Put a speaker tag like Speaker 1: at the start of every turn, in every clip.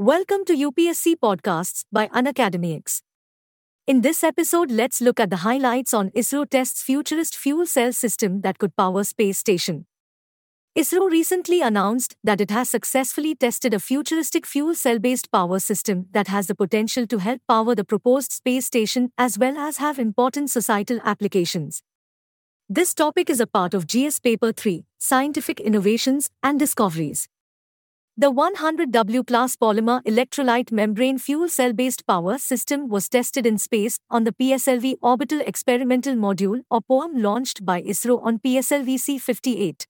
Speaker 1: Welcome to UPSC Podcasts by Unacademy. In this episode, let's look at the highlights on ISRO tests futurist fuel cell system that could power space station. ISRO recently announced that it has successfully tested a futuristic fuel cell based power system that has the potential to help power the proposed space station as well as have important societal applications. This topic is a part of GS Paper 3 Scientific Innovations and Discoveries. The 100W class polymer electrolyte membrane fuel cell based power system was tested in space on the PSLV Orbital Experimental Module or POEM launched by ISRO on PSLV C 58.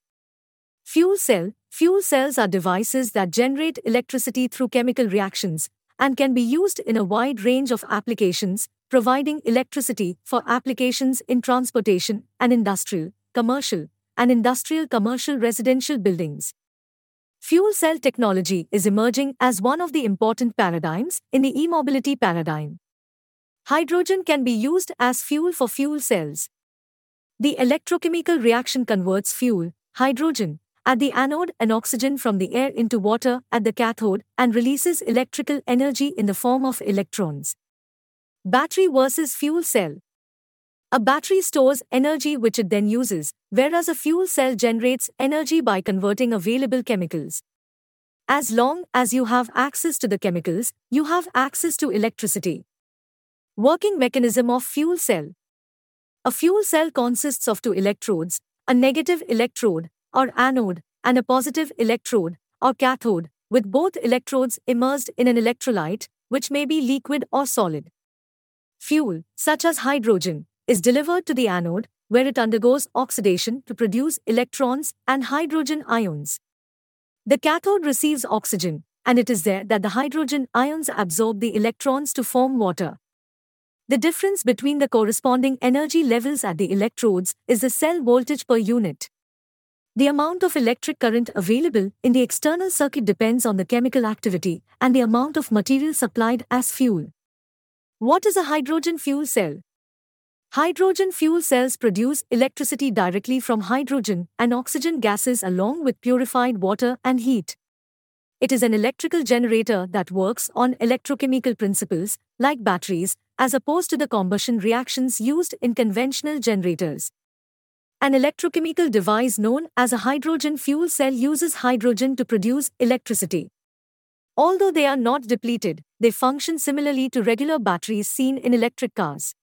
Speaker 1: Fuel cell Fuel cells are devices that generate electricity through chemical reactions and can be used in a wide range of applications, providing electricity for applications in transportation and industrial, commercial, and industrial commercial residential buildings. Fuel cell technology is emerging as one of the important paradigms in the e mobility paradigm. Hydrogen can be used as fuel for fuel cells. The electrochemical reaction converts fuel, hydrogen, at the anode and oxygen from the air into water at the cathode and releases electrical energy in the form of electrons. Battery versus fuel cell. A battery stores energy which it then uses, whereas a fuel cell generates energy by converting available chemicals. As long as you have access to the chemicals, you have access to electricity. Working mechanism of fuel cell. A fuel cell consists of two electrodes, a negative electrode, or anode, and a positive electrode, or cathode, with both electrodes immersed in an electrolyte, which may be liquid or solid. Fuel, such as hydrogen, is delivered to the anode, where it undergoes oxidation to produce electrons and hydrogen ions. The cathode receives oxygen, and it is there that the hydrogen ions absorb the electrons to form water. The difference between the corresponding energy levels at the electrodes is the cell voltage per unit. The amount of electric current available in the external circuit depends on the chemical activity and the amount of material supplied as fuel. What is a hydrogen fuel cell? Hydrogen fuel cells produce electricity directly from hydrogen and oxygen gases along with purified water and heat. It is an electrical generator that works on electrochemical principles, like batteries, as opposed to the combustion reactions used in conventional generators. An electrochemical device known as a hydrogen fuel cell uses hydrogen to produce electricity. Although they are not depleted, they function similarly to regular batteries seen in electric cars.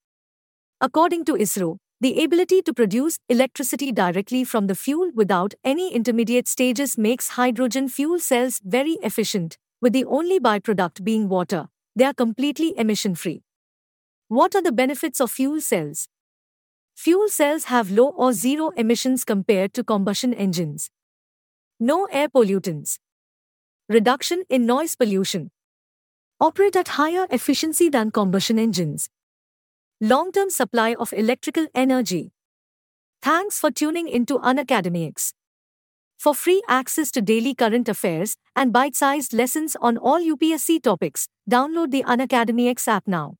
Speaker 1: According to ISRO, the ability to produce electricity directly from the fuel without any intermediate stages makes hydrogen fuel cells very efficient, with the only byproduct being water. They are completely emission free. What are the benefits of fuel cells? Fuel cells have low or zero emissions compared to combustion engines. No air pollutants. Reduction in noise pollution. Operate at higher efficiency than combustion engines. Long term supply of electrical energy. Thanks for tuning into Unacademy. For free access to daily current affairs and bite sized lessons on all UPSC topics, download the Unacademy app now.